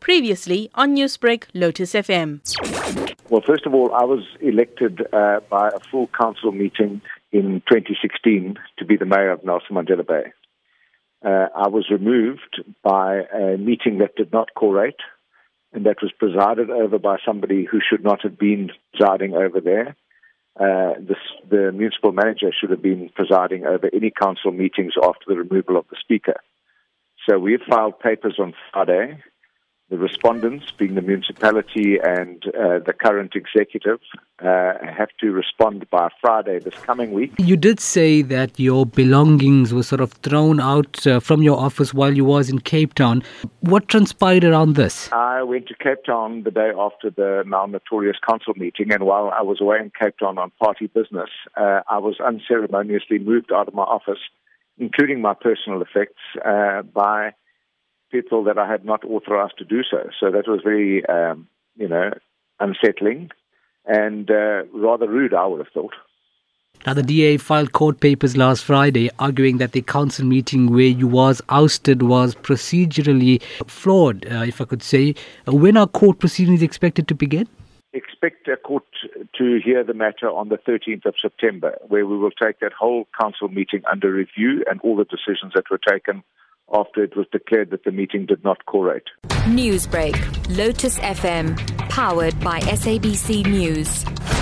Previously on Newsbreak, Lotus FM. Well, first of all, I was elected uh, by a full council meeting in 2016 to be the mayor of Nelson Mandela Bay. Uh, I was removed by a meeting that did not quorate and that was presided over by somebody who should not have been presiding over there. Uh, this, the municipal manager should have been presiding over any council meetings after the removal of the speaker. So we filed papers on Friday the respondents, being the municipality and uh, the current executive, uh, have to respond by Friday this coming week. You did say that your belongings were sort of thrown out uh, from your office while you was in Cape Town. What transpired around this? I went to Cape Town the day after the now notorious council meeting, and while I was away in Cape Town on party business, uh, I was unceremoniously moved out of my office, including my personal effects, uh, by people that I had not authorized to do so. So that was very, um, you know, unsettling and uh, rather rude, I would have thought. Now, the DA filed court papers last Friday arguing that the council meeting where you was ousted was procedurally flawed, uh, if I could say. Uh, when are court proceedings expected to begin? Expect a court to hear the matter on the 13th of September, where we will take that whole council meeting under review and all the decisions that were taken after it was declared that the meeting did not quorate. Newsbreak, Lotus FM, powered by SABC News.